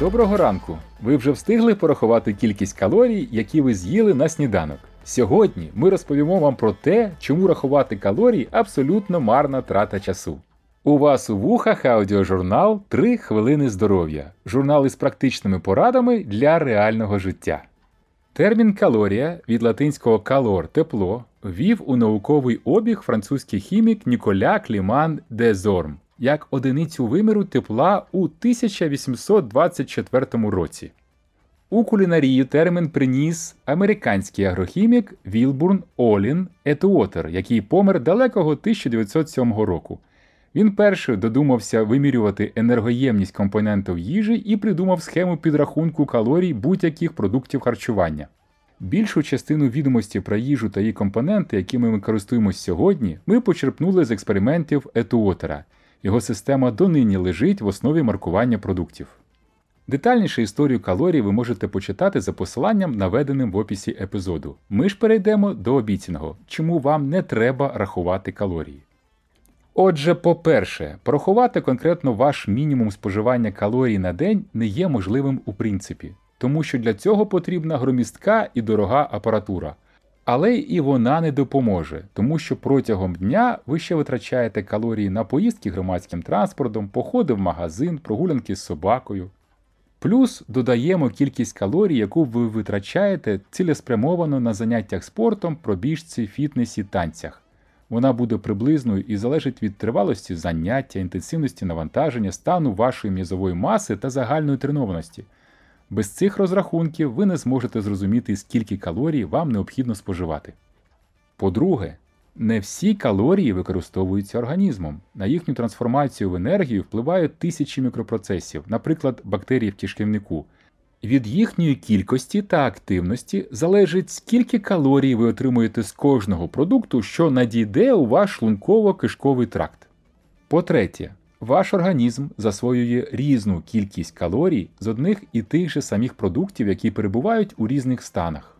Доброго ранку! Ви вже встигли порахувати кількість калорій, які ви з'їли на сніданок. Сьогодні ми розповімо вам про те, чому рахувати калорії абсолютно марна трата часу. У вас у вухах аудіожурнал «3 хвилини здоров'я. Журнал із практичними порадами для реального життя. Термін калорія від латинського калор тепло ввів у науковий обіг французький хімік Ніколя Кліман де Зорм як одиницю виміру тепла у 1824 році. У кулінарію термін приніс американський агрохімік Вілбурн Олін Етуотер, який помер далекого 1907 року. Він перший додумався вимірювати енергоємність компонентів їжі і придумав схему підрахунку калорій будь-яких продуктів харчування. Більшу частину відомості про їжу та її компоненти, якими ми користуємося сьогодні, ми почерпнули з експериментів Етуотера. Його система донині лежить в основі маркування продуктів. Детальніше історію калорій ви можете почитати за посиланням, наведеним в описі епізоду. Ми ж перейдемо до обіцяного, чому вам не треба рахувати калорії. Отже, по-перше, порахувати конкретно ваш мінімум споживання калорій на день не є можливим у принципі, тому що для цього потрібна громістка і дорога апаратура. Але і вона не допоможе, тому що протягом дня ви ще витрачаєте калорії на поїздки громадським транспортом, походи в магазин, прогулянки з собакою. Плюс додаємо кількість калорій, яку ви витрачаєте цілеспрямовано на заняттях спортом, пробіжці, фітнесі, танцях. Вона буде приблизною і залежить від тривалості заняття, інтенсивності навантаження, стану вашої м'язової маси та загальної тренованості. Без цих розрахунків ви не зможете зрозуміти, скільки калорій вам необхідно споживати. По-друге, не всі калорії використовуються організмом. На їхню трансформацію в енергію впливають тисячі мікропроцесів, наприклад, бактерії в кишківнику. Від їхньої кількості та активності залежить, скільки калорій ви отримуєте з кожного продукту, що надійде у ваш шлунково-кишковий тракт. По-третє, ваш організм засвоює різну кількість калорій з одних і тих же самих продуктів, які перебувають у різних станах.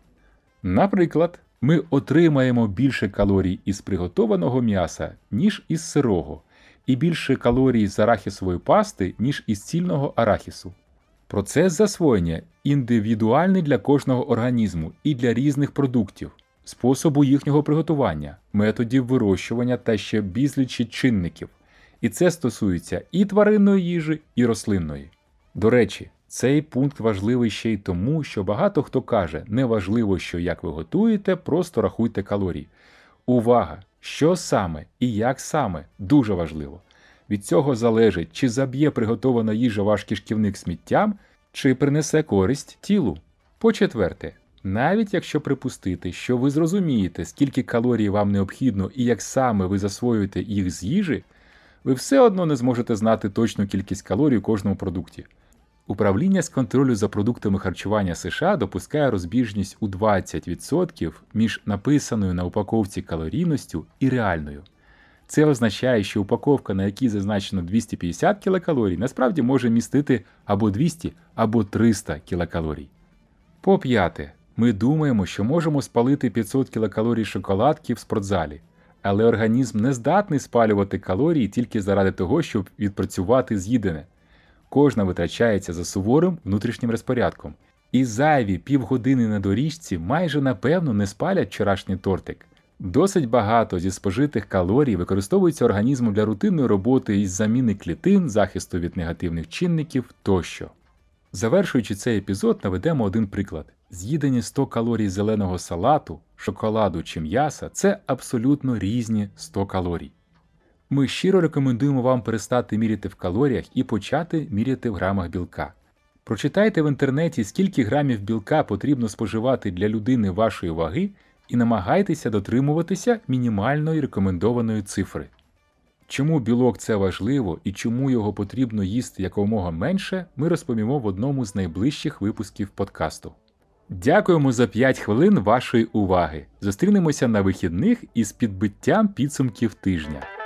Наприклад, ми отримаємо більше калорій із приготованого м'яса, ніж із сирого, і більше калорій з арахісової пасти, ніж із цільного арахісу. Процес засвоєння індивідуальний для кожного організму і для різних продуктів, способу їхнього приготування, методів вирощування та ще безлічі чинників. І це стосується і тваринної їжі, і рослинної. До речі, цей пункт важливий ще й тому, що багато хто каже, не важливо, що як ви готуєте, просто рахуйте калорії. Увага! Що саме і як саме дуже важливо. Від цього залежить, чи заб'є приготована їжа ваш кишківник сміттям, чи принесе користь тілу. По-четверте, навіть якщо припустити, що ви зрозумієте, скільки калорій вам необхідно і як саме ви засвоюєте їх з їжі, ви все одно не зможете знати точну кількість калорій у кожному продукті. Управління з контролю за продуктами харчування США допускає розбіжність у 20% між написаною на упаковці калорійністю і реальною. Це означає, що упаковка, на якій зазначено 250 кілокалорій, насправді може містити або 200, або 300 кілокалорій. По п'яте, ми думаємо, що можемо спалити 500 кілокалорій шоколадки в спортзалі, але організм не здатний спалювати калорії тільки заради того, щоб відпрацювати з'їдене. Кожна витрачається за суворим внутрішнім розпорядком. І зайві півгодини на доріжці майже напевно не спалять вчорашній тортик. Досить багато зі спожитих калорій використовується організмом для рутинної роботи із заміни клітин, захисту від негативних чинників тощо. Завершуючи цей епізод, наведемо один приклад: з'їдені 100 калорій зеленого салату, шоколаду чи м'яса це абсолютно різні 100 калорій. Ми щиро рекомендуємо вам перестати міряти в калоріях і почати міряти в грамах білка. Прочитайте в інтернеті, скільки грамів білка потрібно споживати для людини вашої ваги, і намагайтеся дотримуватися мінімальної рекомендованої цифри. Чому білок це важливо і чому його потрібно їсти якомога менше, ми розповімо в одному з найближчих випусків подкасту. Дякуємо за 5 хвилин вашої уваги. Зустрінемося на вихідних із підбиттям підсумків тижня.